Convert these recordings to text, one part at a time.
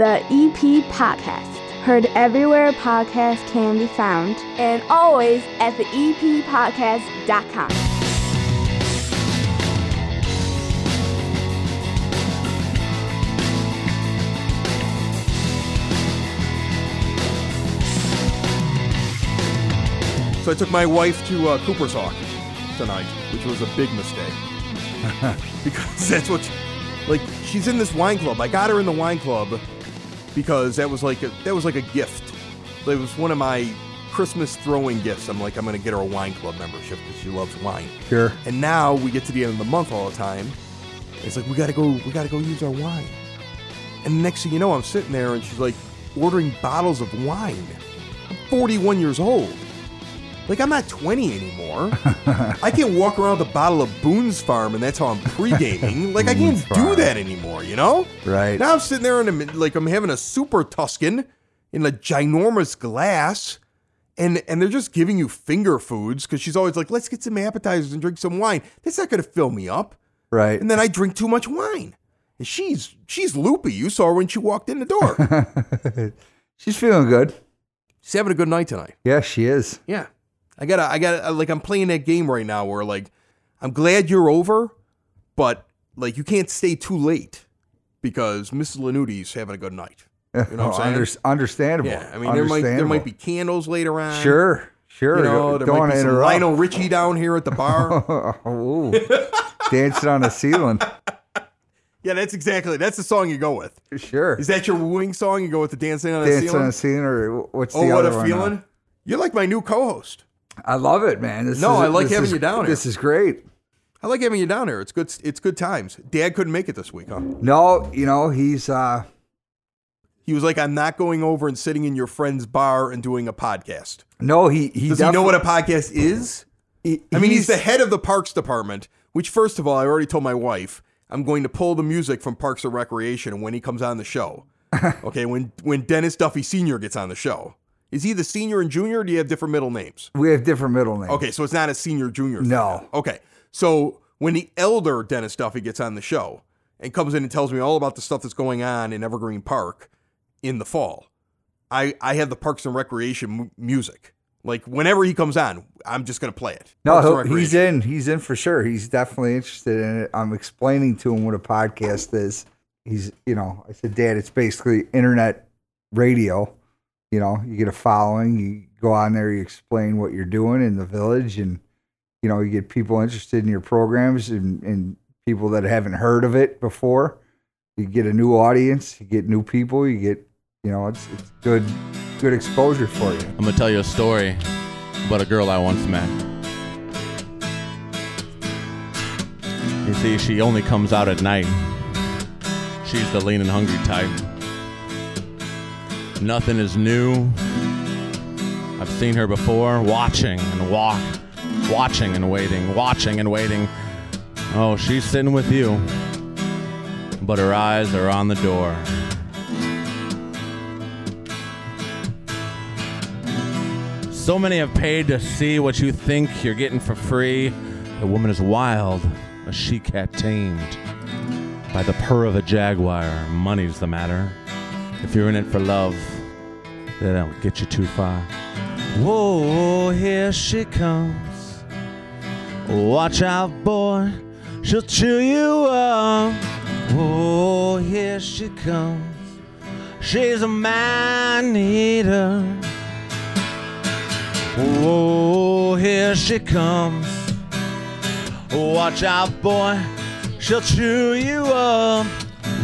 the EP Podcast. Heard everywhere podcasts can be found, and always at the E eppodcast.com. So I took my wife to uh, Cooper's Hawk tonight, which was a big mistake. because that's what, like, she's in this wine club. I got her in the wine club because that was like a, that was like a gift. It was one of my Christmas throwing gifts. I'm like, I'm gonna get her a wine club membership because she loves wine. Sure. And now we get to the end of the month all the time. It's like we gotta go, we gotta go use our wine. And the next thing you know, I'm sitting there and she's like ordering bottles of wine. I'm 41 years old. Like I'm not 20 anymore. I can't walk around with a bottle of Boone's Farm and that's how I'm pre-gaming. like I can't Boone's do that anymore, you know? Right. Now I'm sitting there and I'm like I'm having a super Tuscan in a ginormous glass. And, and they're just giving you finger foods because she's always like, let's get some appetizers and drink some wine. That's not going to fill me up. Right. And then I drink too much wine. And she's she's loopy. You saw her when she walked in the door. She's feeling good. she's having a good night tonight. Yeah, she is. Yeah. I gotta, I gotta, uh, like, I'm playing that game right now where, like, I'm glad you're over, but, like, you can't stay too late because Mrs. Lanuti's having a good night. You know what I'm saying? Under- understandable. Yeah. I mean, there might, there might be candles later on. Sure. Sure. You know, there Don't might be some interrupt. Lionel Richie down here at the bar. Ooh. Dancing on the ceiling. yeah, that's exactly, that's the song you go with. Sure. Is that your wooing song? You go with the dancing on the Dancing ceiling? on the ceiling, or what's oh, the what other a one now? feeling. You're like my new co-host. I love it, man. This No, is, I like having is- you down here. This is great. I like having you down here. It's good. It's good times. Dad couldn't make it this week, huh? No, you know he's uh He was like, "I'm not going over and sitting in your friend's bar and doing a podcast." no he he Does he know what a podcast is? he- I mean, he's the head of the Parks Department. Which, first of all, I already told my wife I'm going to pull the music from Parks and Recreation when he comes on the show. okay, when when Dennis Duffy Senior gets on the show, is he the senior and junior? Or do you have different middle names? we have different middle names. Okay, so it's not a senior junior. No. Okay, so when the elder Dennis Duffy gets on the show and comes in and tells me all about the stuff that's going on in Evergreen Park in the fall, I I have the Parks and Recreation mu- music. Like whenever he comes on, I'm just gonna play it. No, Parks and he'll- he's in. He's in for sure. He's definitely interested in it. I'm explaining to him what a podcast is. He's, you know, I said, Dad, it's basically internet radio. You know, you get a following, you go on there, you explain what you're doing in the village, and you know, you get people interested in your programs and, and people that haven't heard of it before. You get a new audience, you get new people, you get, you know, it's it's good, good exposure for you. I'm gonna tell you a story about a girl I once met. You see, she only comes out at night. She's the lean and hungry type. Nothing is new. I've seen her before, watching and walk, watching and waiting, watching and waiting. Oh, she's sitting with you, but her eyes are on the door. So many have paid to see what you think you're getting for free. The woman is wild, a she cat tamed. By the purr of a jaguar, money's the matter. If you're in it for love, they don't get you too far. Whoa, here she comes. Watch out, boy, she'll chew you up. Whoa, here she comes. She's a man eater. Oh, here she comes. Watch out, boy, she'll chew you up.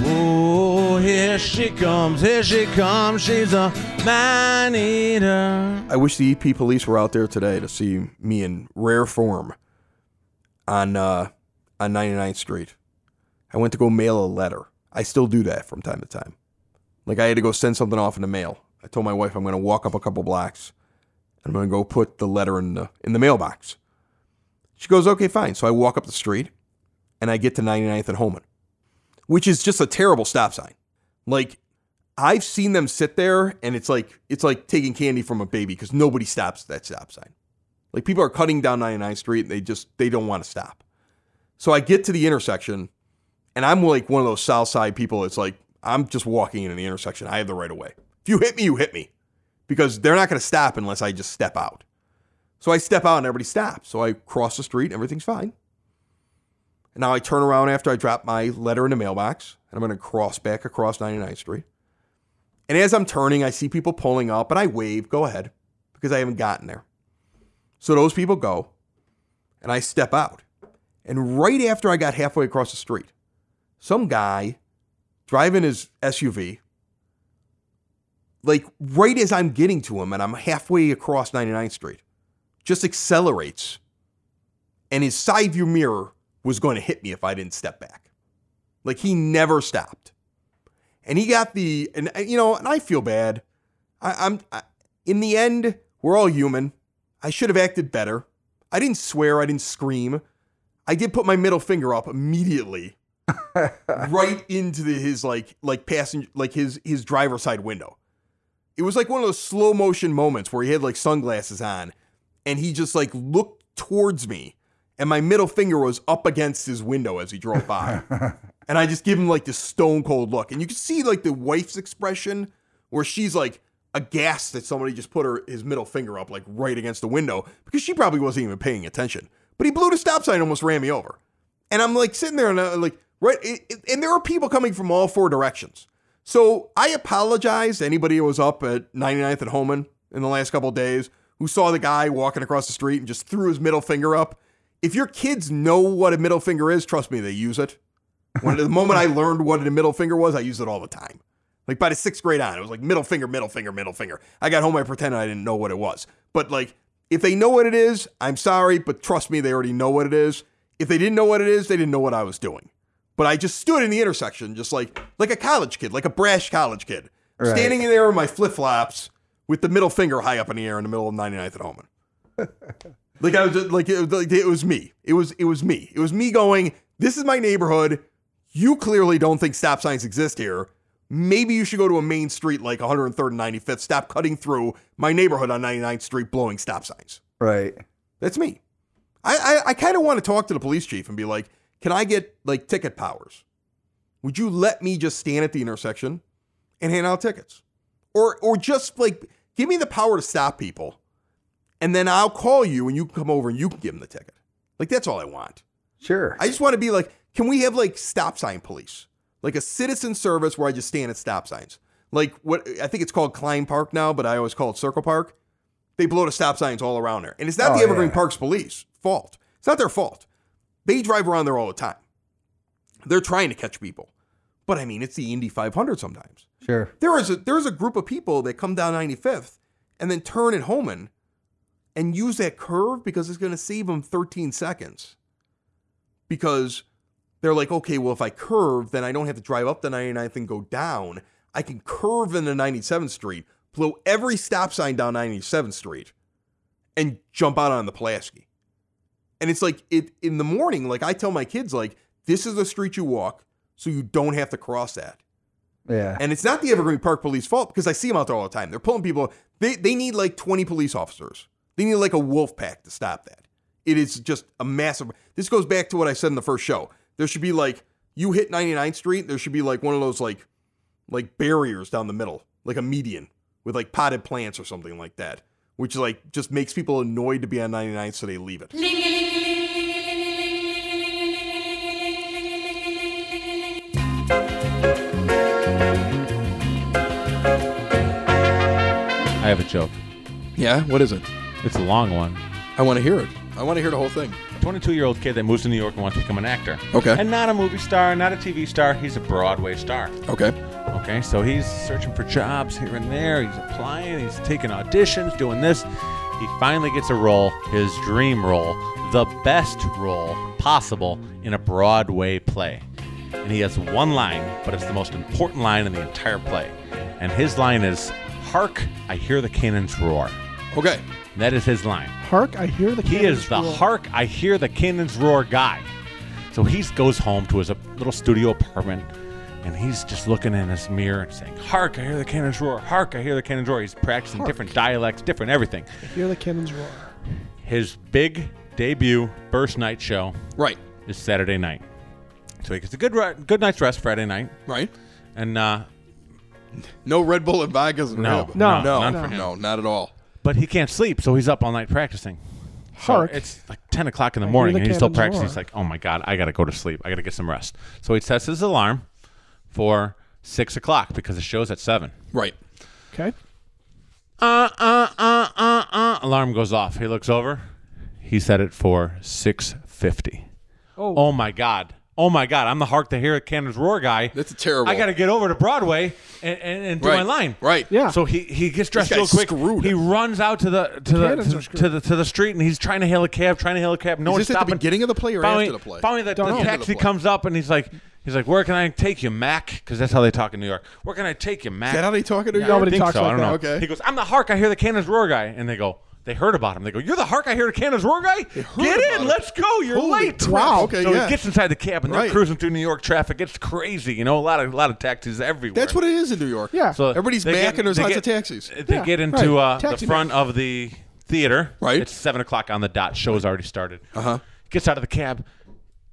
Oh, here she comes, here she comes. She's a man eater. I wish the EP police were out there today to see me in rare form on uh, on 99th Street. I went to go mail a letter. I still do that from time to time. Like I had to go send something off in the mail. I told my wife I'm going to walk up a couple blocks. and I'm going to go put the letter in the in the mailbox. She goes, "Okay, fine." So I walk up the street and I get to 99th and Homan, which is just a terrible stop sign. Like I've seen them sit there and it's like it's like taking candy from a baby because nobody stops at that stop sign. Like people are cutting down 99th Street and they just they don't want to stop. So I get to the intersection and I'm like one of those south side people. It's like I'm just walking in the intersection. I have the right of way. If you hit me, you hit me because they're not going to stop unless I just step out. So I step out and everybody stops. So I cross the street and everything's fine. And now I turn around after I drop my letter in the mailbox and I'm going to cross back across 99th Street. And as I'm turning, I see people pulling up and I wave, go ahead, because I haven't gotten there. So those people go and I step out. And right after I got halfway across the street, some guy driving his SUV, like right as I'm getting to him and I'm halfway across 99th Street, just accelerates. And his side view mirror was going to hit me if I didn't step back. Like he never stopped. And he got the, and uh, you know, and I feel bad. I, I'm, I, in the end, we're all human. I should have acted better. I didn't swear. I didn't scream. I did put my middle finger up immediately, right into the, his like like passenger like his his driver's side window. It was like one of those slow motion moments where he had like sunglasses on, and he just like looked towards me, and my middle finger was up against his window as he drove by, and I just give him like this stone cold look, and you can see like the wife's expression where she's like aghast that somebody just put her his middle finger up like right against the window because she probably wasn't even paying attention. But he blew the stop sign and almost ran me over. And I'm like sitting there and I'm like right and there are people coming from all four directions. So I apologize to anybody who was up at 99th at Homan in the last couple of days who saw the guy walking across the street and just threw his middle finger up. If your kids know what a middle finger is, trust me, they use it. When the moment I learned what a middle finger was, I used it all the time. Like by the sixth grade on, it was like middle finger, middle finger, middle finger. I got home, I pretended I didn't know what it was. But like, if they know what it is, I'm sorry, but trust me, they already know what it is. If they didn't know what it is, they didn't know what I was doing. But I just stood in the intersection, just like like a college kid, like a brash college kid, Right. standing in there with my flip flops with the middle finger high up in the air in the middle of 99th at Homan. like I was just- like it, like it was me. It was it was me. It was me going. This is my neighborhood. You clearly don't think stop signs exist here. Maybe you should go to a main street like 103rd and 95th. Stop cutting through my neighborhood on 99th Street blowing stop signs. Right. That's me. I I, I kind of want to talk to the police chief and be like, can I get like ticket powers? Would you let me just stand at the intersection and hand out tickets? Or or just like give me the power to stop people. And then I'll call you and you can come over and you can give them the ticket. Like that's all I want. Sure. I just want to be like, can we have like stop sign police? Like a citizen service where I just stand at stop signs. Like what I think it's called Klein Park now, but I always call it Circle Park. They blow the stop signs all around there. And it's not Oh, the Evergreen yeah. Parks police fault. It's not their fault. They drive around there all the time. They're trying to catch people. But I mean, it's the Indy 500 sometimes. sure. There is a there's a group of people that come down 95th and then turn at Homan and use that curve because it's going to save them 13 seconds. Because they're like, okay, well, if I curve, then I don't have to drive up the 99th and go down. I can curve into 97th Street, blow every stop sign down 97th Street, and jump out on the Pulaski. And it's like it in the morning, like I tell my kids, like, this is the street you walk, so you don't have to cross that. Yeah. And it's not the Evergreen Park police fault because I see them out there all the time. They're pulling people. They they need like 20 police officers. They need like a wolf pack to stop that. It is just a massive. This goes back to what I said in the first show. There should be like you hit 99th Street. There should be like one of those like like barriers down the middle, like a median with like potted plants or something like that, which like just makes people annoyed to be on 99th, so they leave it. I have a joke. Yeah, what is it? It's a long one. I want to hear it. I want to hear the whole thing. A 22 year old kid that moves to New York and wants to become an actor. Okay. And not a movie star, not a TV star. He's a Broadway star. Okay. Okay, so he's searching for jobs here and there. He's applying, he's taking auditions, doing this. He finally gets a role, his dream role, the best role possible in a Broadway play. And he has one line, but it's the most important line in the entire play. And his line is, Hark, I hear the cannons roar. Okay. That is his line. Hark, I hear the He is the roar. hark, I hear the cannons roar guy. So he goes home to his uh, little studio apartment and he's just looking in his mirror and saying, Hark, I hear the cannons roar. Hark, I hear the cannons roar. He's practicing different dialects, different everything. I hear the cannons roar. His big debut burst night show Right. is Saturday night. So he gets a good, re- good night's rest Friday night. Right. And uh, No Red Bull and vodkas and No. rib. No, no, none no, for him. no, not at all. But he can't sleep, so he's up all night practicing. So Hark. it's like 10 o'clock in the I morning the and he's still practicing. roar. He's like, oh my God, I got to go to sleep. I got to get some rest. So he sets his alarm for 6 o'clock because the show's at 7. Right. Okay. Uh, uh, uh, uh, uh. Alarm goes off. He looks over. He set it for 6.50. Oh. Oh my God. Oh my God. I'm the Hark to Hear It Cannons Roar guy. That's a terrible. I got to get over to Broadway and, and, and do right. my line. Right. Yeah. So he, he gets dressed real guy's quick. screwed. He runs out to the to the Cannons to, are screwed. to the to the street and he's trying to hail a cab, trying to hail a cab. No Is one's this at the stopping. beginning of the play or finally, after the play? Finally, the, Don't the know. End taxi the play. comes up and he's like, he's like, where can I take you, Mac? Because that's how they talk in New York. Where can I take you, Mac? Is that how they talk in New I York? Nobody think talks so. like I don't know. that. Okay. He goes, I'm the Hark. I hear the Cannons Roar guy, and they go. They heard about him. They go, "You're the Hark. I hear the Cannons Roar guy. Get in. him. Let's go. You're Holy late." Wow. Okay, so yeah. he gets inside the cab and they're Right. cruising through New York traffic. It's crazy, you know. A lot of a lot of taxis everywhere. That's what it is in New York. Yeah. So Everybody's they back and there's they lots get- of taxis. They Yeah, get into right. uh, the Taxi front of the theater. Right. It's seven o'clock on the dot. Show's already started. Uh Uh-huh. Gets out of the cab.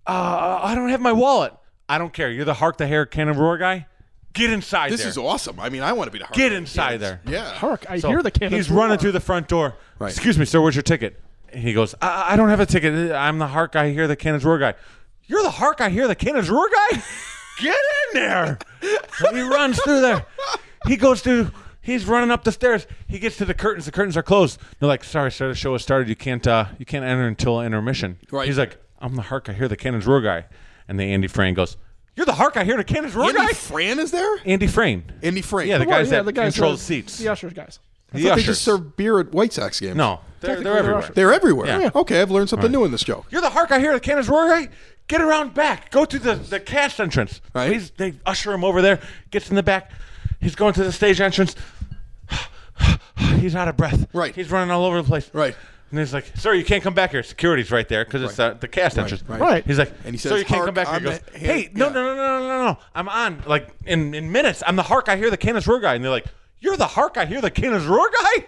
Uh, I don't have my wallet. I don't care. You're the Hark the Hair Cannon Roar guy. Get inside there. This there. is awesome. I mean, I want to be the Hark. Get inside there. Yeah. Hark. I So hear the cannons. He's running through the front door. Right. Excuse me, sir. Where's your ticket? He goes. I, I don't have a ticket. I'm the Hark guy here, the Cannons Roar guy. You're the Hark guy here, the Cannons Roar guy. Get in there. So he runs through there. He goes to. He's running up the stairs. He gets to the curtains. The curtains are closed. They're like, "Sorry, sir. The show has started. You can't. Uh, you can't enter until intermission." Right. He's like, "I'm the Hark guy here, the Cannons Roar guy." And the Andy Frayne goes, "You're the Hark guy here, the Cannons Roar Andy guy." Fran is there? Andy Frayne. Andy Frayne. Yeah, the Well, guys yeah, that the guys control that- the seats. The ushers guys. I the thought they ushers. just serve beer at White Sox games. No, they're, Technically, they're they're everywhere. ushers. They're everywhere. Yeah. Okay, I've learned something new in this joke. You're the Hark I hear the Cannons Roar guy. Get around back. Go to the, the cast entrance. Right. He's, they usher him over there. Gets in the back. He's going to the stage entrance. he's out of breath. Right. He's running all over the place. Right. And he's like, "Sir, you can't come back here. Security's right there because it's uh, the cast entrance." right. Right. He's like, And he "Sir, says, you can't "Hark, come back here." I'm He goes, the- "Hey, no, yeah. no, no, no, no, no, no. I'm on like in in minutes. I'm the Hark I hear the Cannons Roar guy." And they're like, "You're the Hark I hear the Cannons Roar guy.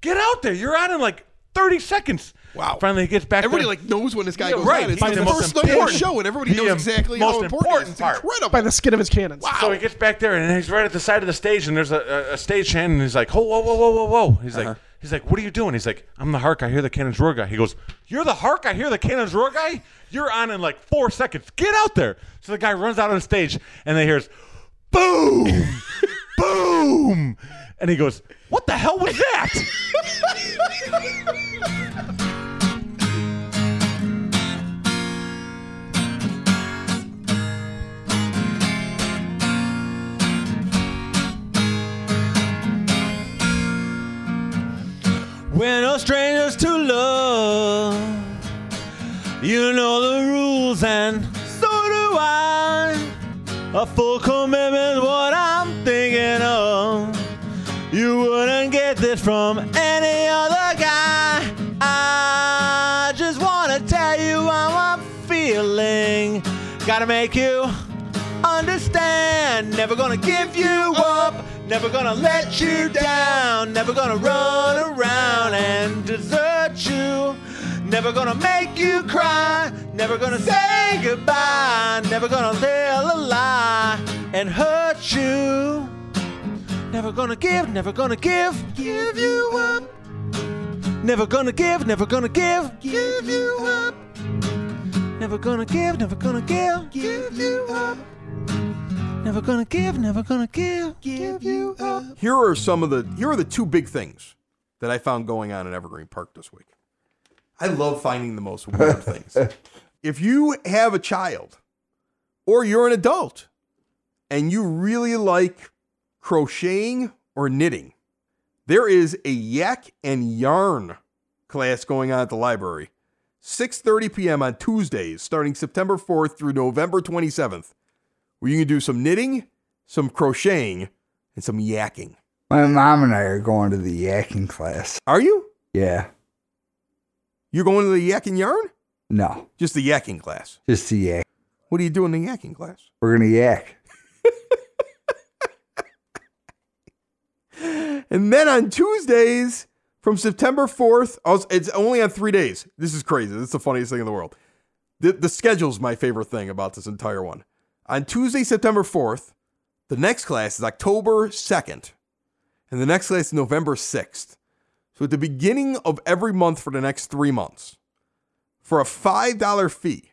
Get out there. You're on in like 30 seconds." Wow. Finally, he gets back. Everybody there. like knows when this guy Yeah, goes right. on. It's By like the the most first night of the important- show, and everybody the knows exactly how most important, it is. important It's part. incredible. By the skin of his cannons. Wow. So he gets back there and he's right at the side of the stage and there's a, a, a stage hand and he's like, whoa, whoa, whoa, whoa, whoa, whoa. He's Uh-huh. like, he's like, what are you doing? He's like, I'm the Hark. I hear the Cannons Roar guy. He goes, you're the Hark. I hear the Cannons Roar guy. You're on in like four seconds. Get out there. So the guy runs out on stage and then hears, boom, boom, and he goes, what the hell was that? We're no strangers to love. You know the rules, and so do I. A full commitment, what I'm thinking of. You wouldn't get this from any other guy. I just wanna tell you how I'm feeling. Gotta make you understand. Never gonna give you. Never gonna let you down. Never gonna run around and desert you. Never gonna make you cry. Never gonna say goodbye. Never gonna tell a lie and hurt you. Never gonna give, never gonna give, give you up. Never gonna give, never gonna give, give you up. Never gonna give, never gonna give, give you up. Never gonna give, never gonna give, give you up. Here are some of the here are the two big things that I found going on in Evergreen Park this week. I love finding the most weird things. If you have a child or you're an adult and you really like crocheting or knitting, there is a yak and yarn class going on at the library. 6:30 p.m. on Tuesdays starting September 4th through November 27th, where you can do some knitting, some crocheting, and some yakking. My mom and I are going to the yakking class. Are you? Yeah. You're going to the yak and yarn? No, Just the yakking class. just the yak. What do you do in the yakking class? We're gonna yak. And then on Tuesdays from September 4th, I was- it's only on three days. This is crazy. This is the funniest thing in the world. The, the schedule's my favorite thing about this entire one. On Tuesday, September 4th, The next class is October 2nd, and the next class is November 6th. So at the beginning of every month for the next three months, for a $5 fee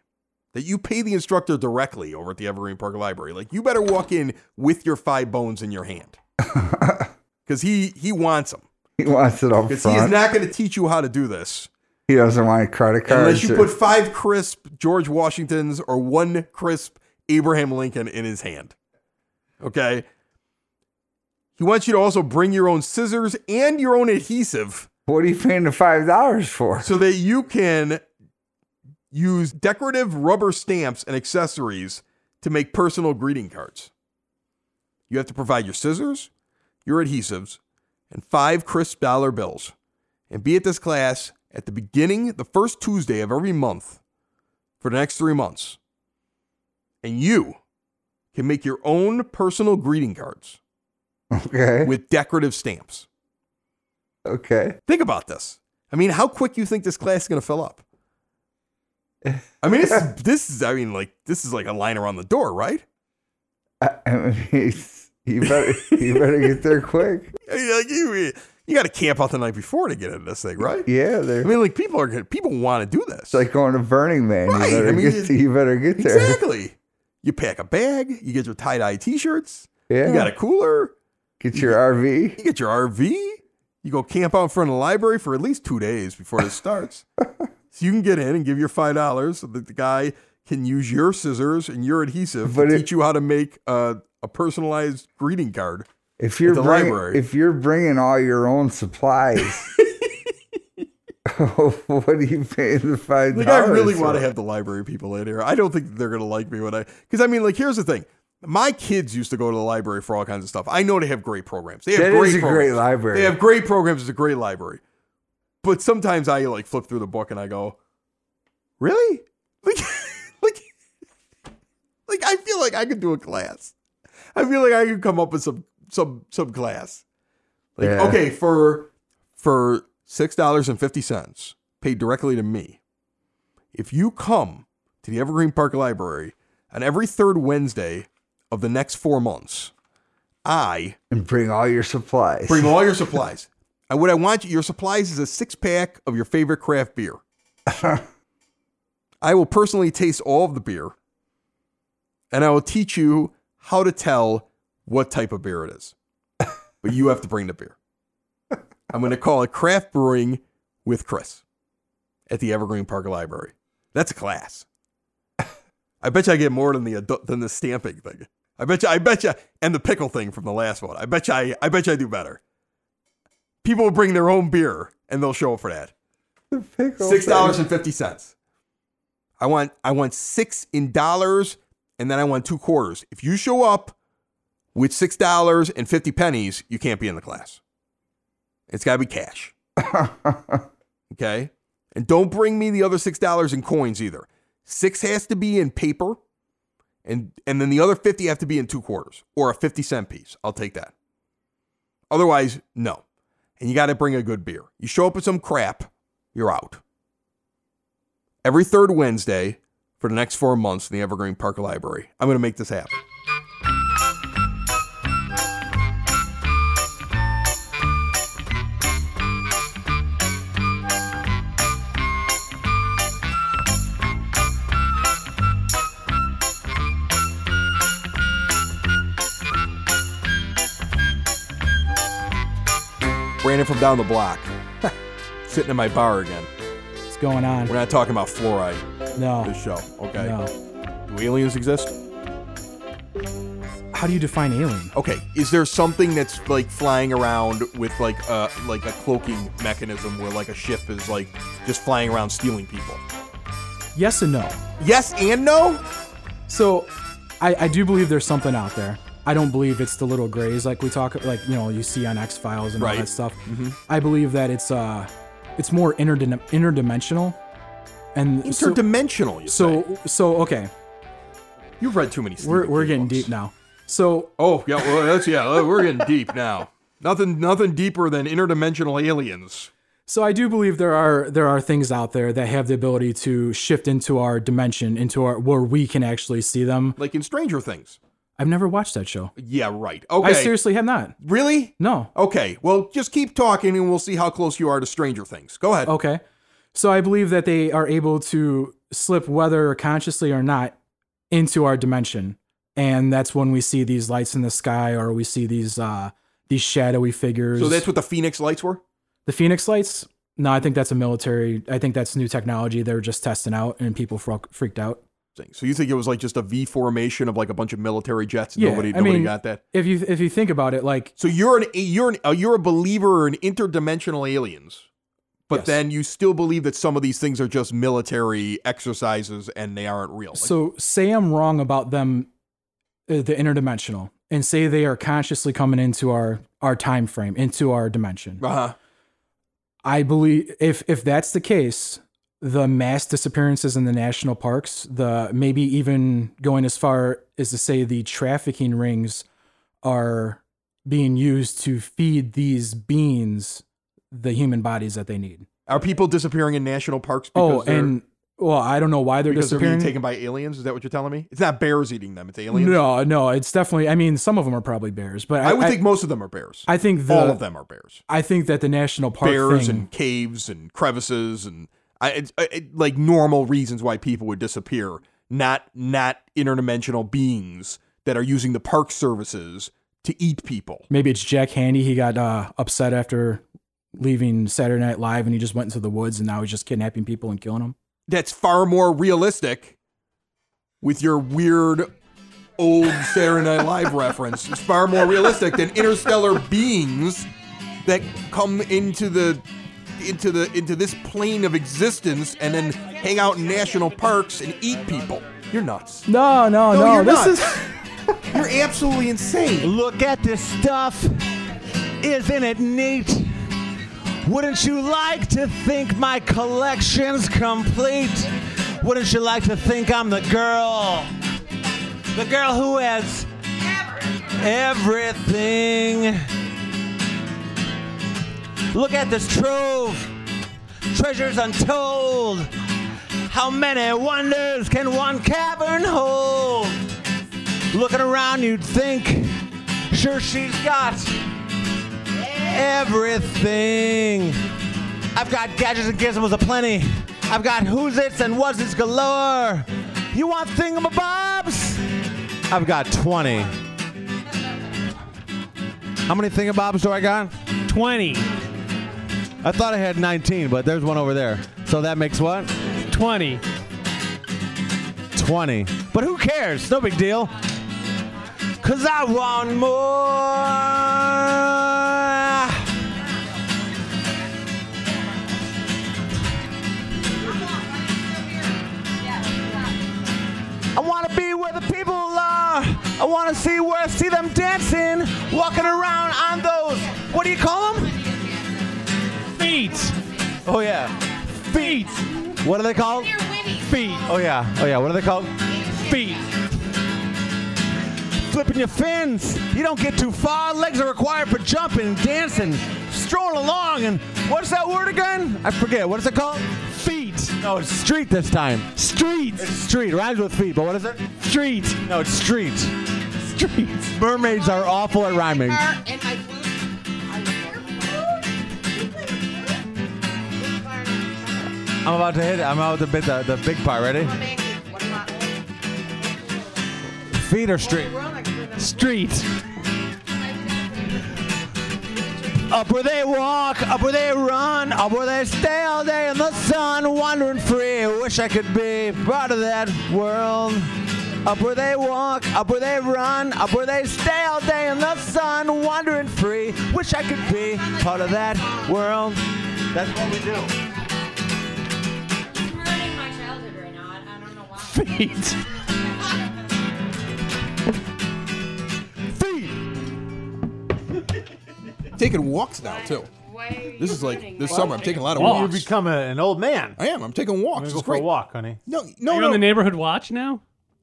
that you pay the instructor directly over at the Evergreen Park Library, like you better walk in with your five bones in your hand. Because he, he wants them. He wants it up Because he is not going to teach you how to do this he doesn't want credit cards. unless you put five crisp George Washingtons or one crisp Abraham Lincoln in his hand. Okay. He wants you to also bring your own scissors and your own adhesive what are you paying the five dollars for? so that you can use decorative rubber stamps and accessories to make personal greeting cards. You have to provide your scissors, your adhesives, and five crisp dollar bills. And be at this class at the beginning, the first Tuesday of every month for the next three months. And you can make your own personal greeting cards Okay. with decorative stamps. Okay. Think about this. I mean, how quick you think this class is going to fill up? I mean, this is, this is, I mean, like, this is like a line around the door, right? I, I mean, you better you better get there quick. I mean, like, you, you got to camp out the night before to get into this thing, right? Yeah, I mean, like, people are people want to do this. it's like going to Burning Man. Right, You better I mean, get you better get there. exactly. You pack a bag, you get your tie dye t shirts, Yeah. you got a cooler, get your RV. you get your RV, you go camp out in front of the library for at least two days before this starts. so you can get in and give your five dollars so that the guy can use your scissors and your adhesive But to it- teach you how to make a, a personalized greeting card. If you're the bring- library. if you're bringing all your own supplies, what are you paying the five Like? I really want to have the library people in here. I don't think they're gonna like me when I because I mean like here's the thing. My kids used to go to the library for all kinds of stuff. I know they have great programs. They have That great is a great library. They have great programs. It's a great library. But sometimes I like flip through the book and I go, really? Like, like, like I feel like I could do a class. I feel like I could come up with some some some class. Like Yeah. okay for for six dollars and fifty cents paid directly to me. If you come to the Evergreen Park Library on every third Wednesday of the next four months, I and bring all your supplies. Bring all your supplies. And what I want you, your supplies is a six pack of your favorite craft beer. I will personally taste all of the beer and I will teach you how to tell what type of beer it is. But you have to bring the beer. I'm going to call it craft brewing with Chris at the Evergreen Park Library. That's a class. I bet you I get more than the adu- than the stamping thing. I bet you I bet you and the pickle thing from the last one. I bet you I, I bet you I do better. People will bring their own beer and they'll show up for that. Pickle Six dollars fifty. I want I want six in dollars and then I want two quarters. If you show up with six dollars and fifty pennies, you can't be in the class. It's gotta be cash. okay? And don't bring me the other six dollars in coins either. Six has to be in paper, and and then the other fifty have to be in two quarters or a fifty cent piece. I'll take that. Otherwise, no. And you got to bring a good beer. You show up with some crap, you're out. Every third Wednesday for the next four months in the Evergreen Park Library. I'm going to make this happen. Brandon from down the block, sitting in my bar again. What's going on? We're not talking about fluoride No. this show, okay? No. Do aliens exist? How do you define alien? Okay, is there something that's like flying around with like a like a cloaking mechanism where like a ship is like just flying around stealing people? Yes and no. Yes and no. So, I, I do believe there's something out there. I don't believe it's the little grays like we talk like you know you see on X Files and all that stuff. I believe that it's uh it's more interdim- interdimensional, and so Interdimensional. You say. so, so okay. you've read too many. Stephen We're we're King getting books. deep now. So Oh yeah, well that's yeah. uh, We're getting deep now. Nothing, nothing deeper than interdimensional aliens. So I do believe there are there are things out there that have the ability to shift into our dimension, into our where we can actually see them. Like in Stranger Things. I've never watched that show. Yeah, right. Okay. I seriously have not. Really? No. Okay. Well, just keep talking and we'll see how close you are to Stranger Things. Go ahead. Okay. So I believe that they are able to slip, whether consciously or not, into our dimension. And that's when we see these lights in the sky or we see these uh these shadowy figures. So that's what the Phoenix lights were? the Phoenix lights. No, I think that's a military. I think that's new technology. They're just testing out, and people freaked out. So you think it was like just a V formation of like a bunch of military jets? And Yeah, nobody, I nobody mean- got that. If you if you think about it, like So you're an you're an, uh, you're a believer in interdimensional aliens, but Yes. then you still believe that some of these things are just military exercises and they aren't real. Like, So say I'm wrong about them, uh, the interdimensional, and say they are consciously coming into our our time frame, into our dimension. uh-huh. I believe if if that's the case, the mass disappearances in the national parks, the maybe even going as far as to say the trafficking rings are being used to feed these beings the human bodies that they need. Are people disappearing in national parks oh, because Oh, and well, I don't know why they're because they're being disappearing. taken by aliens? Is that what you're telling me? It's not bears eating them; it's aliens. No, no, it's definitely. I mean, some of them are probably bears, but I, I would think most of them are bears. I think the, All of them are bears. I think that the national park bears thing, and caves and crevices and I, it, it, like normal reasons why people would disappear, not not interdimensional beings that are using the park services to eat people. maybe it's Jack Handey. He got uh, upset after leaving Saturday Night Live, and he just went into the woods, and now he's just kidnapping people and killing them. That's far more realistic with your weird old Saturday Night Live reference. It's far more realistic than interstellar beings that come into the into the into this plane of existence and then hang out in national parks and eat people. You're nuts. No, no, No, no. you're this not. is You're absolutely insane. Look at this stuff. Isn't it neat? Wouldn't you like to think my collection's complete? Wouldn't you like to think I'm the girl? The girl who has everything. Look at this trove. Treasures untold. How many wonders can one cavern hold? Looking around, you'd think, sure, she's got everything. I've got gadgets and gizmos aplenty. I've got who's its and was its galore. You want thingamabobs? I've got 20. How many thingamabobs do I got? 20. I thought I had 19, but there's one over there. So that makes what? 20. 20. But who cares? No big deal. Cause I want more. I wanna be where the people are. I wanna see where I see them dancing, walking around on those, what do you call them? Feet. Oh yeah. Feet. What are they called? Feet. Oh yeah. Oh yeah. What are they called? Feet. flipping your fins. You don't get too far. Legs are required for jumping, and dancing, strolling along. And what's that word again? I forget. What is it called? Feet. No, it's street this time. Street. It's street. Rhymes with feet, but what is it? Street. No, it's street. Street. Mermaids are awful at rhyming. I'm about to hit it. I'm about to hit the, the big part. Ready? Feet or street? Street. Up where they walk, up where they run, up where they stay all day in the sun, wandering free. Wish I could be part of that world. Up where they walk, up where they run, up where they stay all day in the sun, wandering free. Wish I could be part of that world. That's what we do. Feet. Feet. Taking walks now too. This is like this summer. I'm taking a lot of Walks. walks. You become a, an old man. I am. I'm taking walks. It's great. walk, honey. No, Are no, you no. on the neighborhood watch now?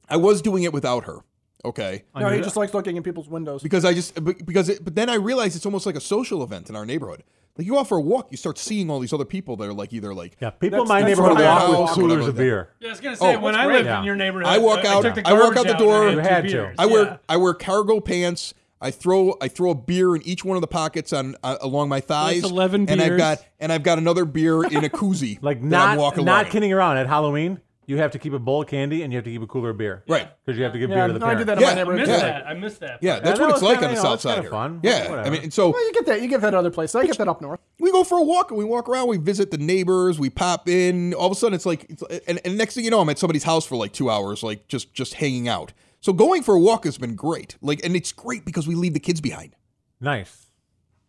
I was doing it without her. Okay. No, he just likes looking in people's windows. because I just be- because it, but then I realized it's almost like a social event in our neighborhood. Like you go out for a walk, you start seeing all these other people that are like either like Yeah, people in my that's neighborhood what I walk with house, coolers whatever of beer. Yeah, I was gonna say Oh, when that's I lived great. in your neighborhood, I walk out- took the I walk garbage out the and door- I You two had to. beers. I wear Yeah. I wear cargo pants. I throw I throw a beer in each one of the pockets on uh, along my thighs. 11 and I've beers. got and I've got another beer in a koozie. Like that I'm not walking not along kidding around at Halloween. You have to keep a bowl of candy and you have to keep a cooler of beer. Right. Because you have to give Yeah, beer to the no, I do parents. that in my Yeah, I neighborhood. missed Yeah. that. I missed that. Yeah, that's that what it's was like kinda, on the you know, south it's side kinda here. fun. Yeah, Whatever. I mean, and so Well, you get that. You get that other place. I get that up north. we go for a walk and we walk around. We visit the neighbors. We pop in. All of a sudden, it's like, it's, and, and next thing you know, I'm at somebody's house for like two hours, like just just hanging out. So going for a walk has been great. Like, and it's great because we leave the kids behind. Nice.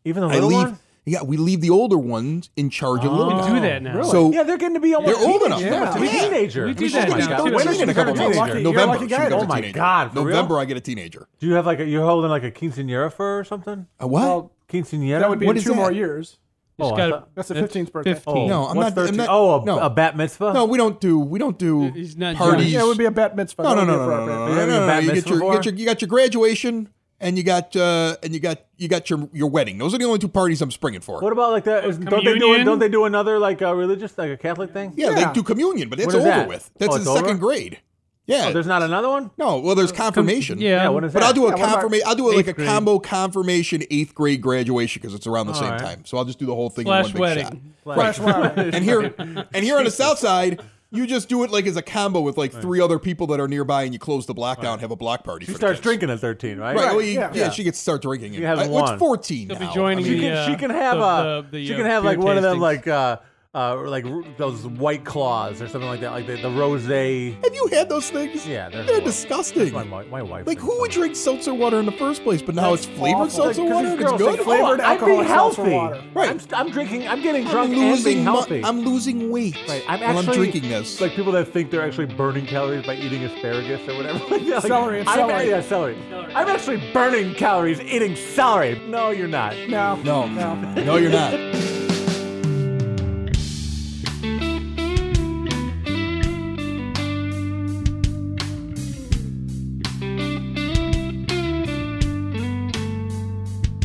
Even the I little leave. one? Yeah, we leave the older ones in charge of the little You ones. do that now. So Yeah, they're getting to be almost They're old enough. Yeah, to be Yeah. teenager. We do Oh that my now, God. too. When She's is she in a couple turning months. a Lucky- teenager? you're a November. lucky she guy. becomes Oh a my teenager. God, for real? November, I get a teenager. Do you have like a, you're holding like a quinceanera for or something? A what? Well, Quinceanera? that would be What in is two that? more years. Oh, I gotta- thought- That's the 15th birthday. 15. No, oh, I'm What's not- I'm 13? not- Oh, a, no. a bat mitzvah? no, we don't do. We don't do He's not parties. Yeah, it would be a bat mitzvah. No, That no, would no, be no, no, no, appropriate. no, You no, have no, your no. bat You get mitzvah your, you for? get your, you got your graduation, and you got, uh, and you got, you got your your wedding. Those are the only two parties I'm springing for. What about like that? Is, don't they do don't they do another like a religious like a Catholic thing? yeah, Yeah. they do communion, but it's over that? with. That's Oh, in second over? grade. Yeah. Oh, there's not another one. no, well, there's confirmation. Yeah. Yeah, what is But that? I'll do a Yeah, confirmation. I'll do it like a eighth grade? combo confirmation eighth grade graduation because it's around the same right. time. So I'll just do the whole thing Slash in one big wedding. shot. Flash wedding. And here, and here on the south side, you just do it like as a combo with like three other people that are nearby, and you close the block down, have a block party. She for starts drinking at 13, right? Right. well, you- yeah. yeah, she gets to start drinking. She has Uh, what's one. 14 She'll now? be joining I mean, She can, the, she uh, can have the- a the- the, she uh, can have beer like one of them like uh uh like r- those white claws or something like that like the, the rose yeah have you had those things? they're, They're horrible. disgusting. my, my, my wife Like, who would so. drink seltzer water in the first place? But now it's flavored awful. seltzer Like, 'cause water. these and It's girls good. think, flavored oh, I'm being seltzer healthy water. Right. I'm, I'm drinking I'm getting I'm drunk and losing. being mu- healthy I'm losing weight. Right. I'm while actually I'm drinking this. Like people that think they're actually burning calories by eating asparagus or whatever. Like that. Like, Celery, it's I'm, celery. Yeah, celery. I'm actually burning calories eating celery. No, you're not. No. no, No. no, you're not.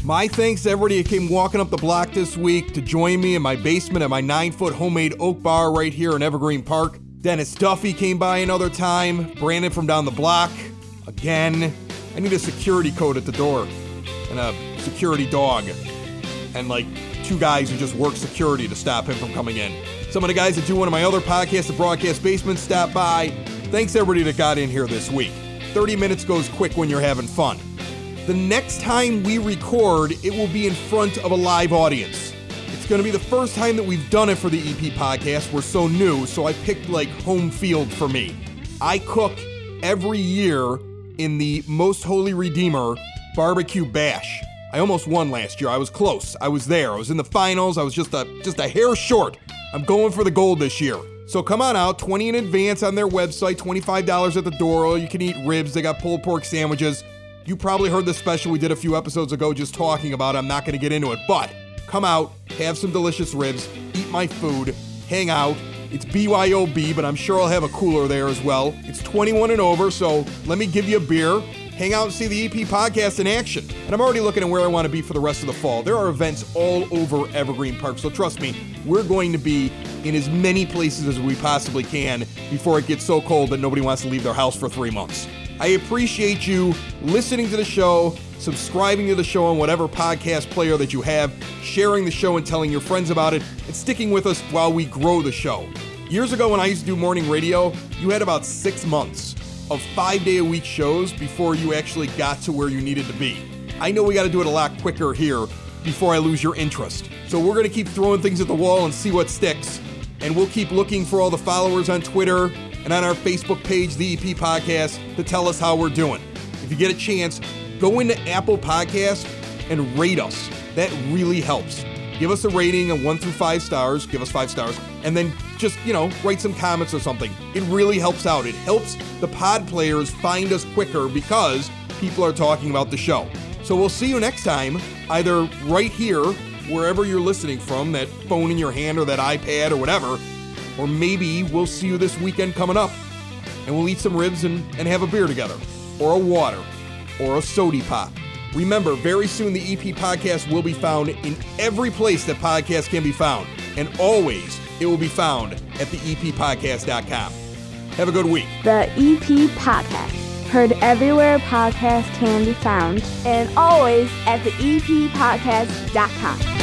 My thanks to everybody who came walking up the block this week to join me in my basement at my nine foot homemade oak bar right here in Evergreen Park. Dennis Duffy came by another time. Brandon from down the block. Again. I need a security code at the door and a security dog. And like two guys who just work security to stop him from coming in. Some of the guys that do one of my other podcasts, the Broadcast Basement, stop by. Thanks everybody that got in here this week. 30 minutes goes quick when you're having fun. The next time we record, it will be in front of a live audience. It's going to be the first time that we've done it for the EP podcast. We're so new, so I picked like home field for me. I cook every year in the Most Holy Redeemer barbecue bash. I almost won last year. I was close. I was there. I was in the finals. I was just a just a hair short. I'm going for the gold this year. So come on out, 20 in advance on their website, $25 at the door. You can eat ribs. They got pulled pork sandwiches. You probably heard the special we did a few episodes ago just talking about. I'm not going to get into it, but come out, have some delicious ribs, eat my food, hang out. It's BYOB, but I'm sure I'll have a cooler there as well. It's 21 and over, so let me give you a beer. Hang out and see the EP podcast in action. And I'm already looking at where I want to be for the rest of the fall. There are events all over Evergreen Park, so trust me, we're going to be in as many places as we possibly can before it gets so cold that nobody wants to leave their house for three months. I appreciate you listening to the show, subscribing to the show on whatever podcast player that you have, sharing the show and telling your friends about it, and sticking with us while we grow the show. Years ago, when I used to do morning radio, you had about six months of five day a week shows before you actually got to where you needed to be. I know we got to do it a lot quicker here before I lose your interest. So we're going to keep throwing things at the wall and see what sticks. And we'll keep looking for all the followers on Twitter and on our Facebook page, the EP Podcast, to tell us how we're doing. If you get a chance, go into Apple Podcasts and rate us. That really helps. Give us a rating of one through five stars, give us five stars, and then just, you know, write some comments or something. It really helps out. It helps the pod players find us quicker because people are talking about the show. So we'll see you next time, either right here, wherever you're listening from, that phone in your hand or that iPad or whatever, or maybe we'll see you this weekend coming up and we'll eat some ribs and, and have a beer together, or a water, or a sody pop, Remember, very soon the EP podcast will be found in every place that podcasts can be found. And always, it will be found at the E eppodcast.com. Have a good week. The EP Podcast. Heard everywhere podcasts can be found, and always at the E eppodcast.com.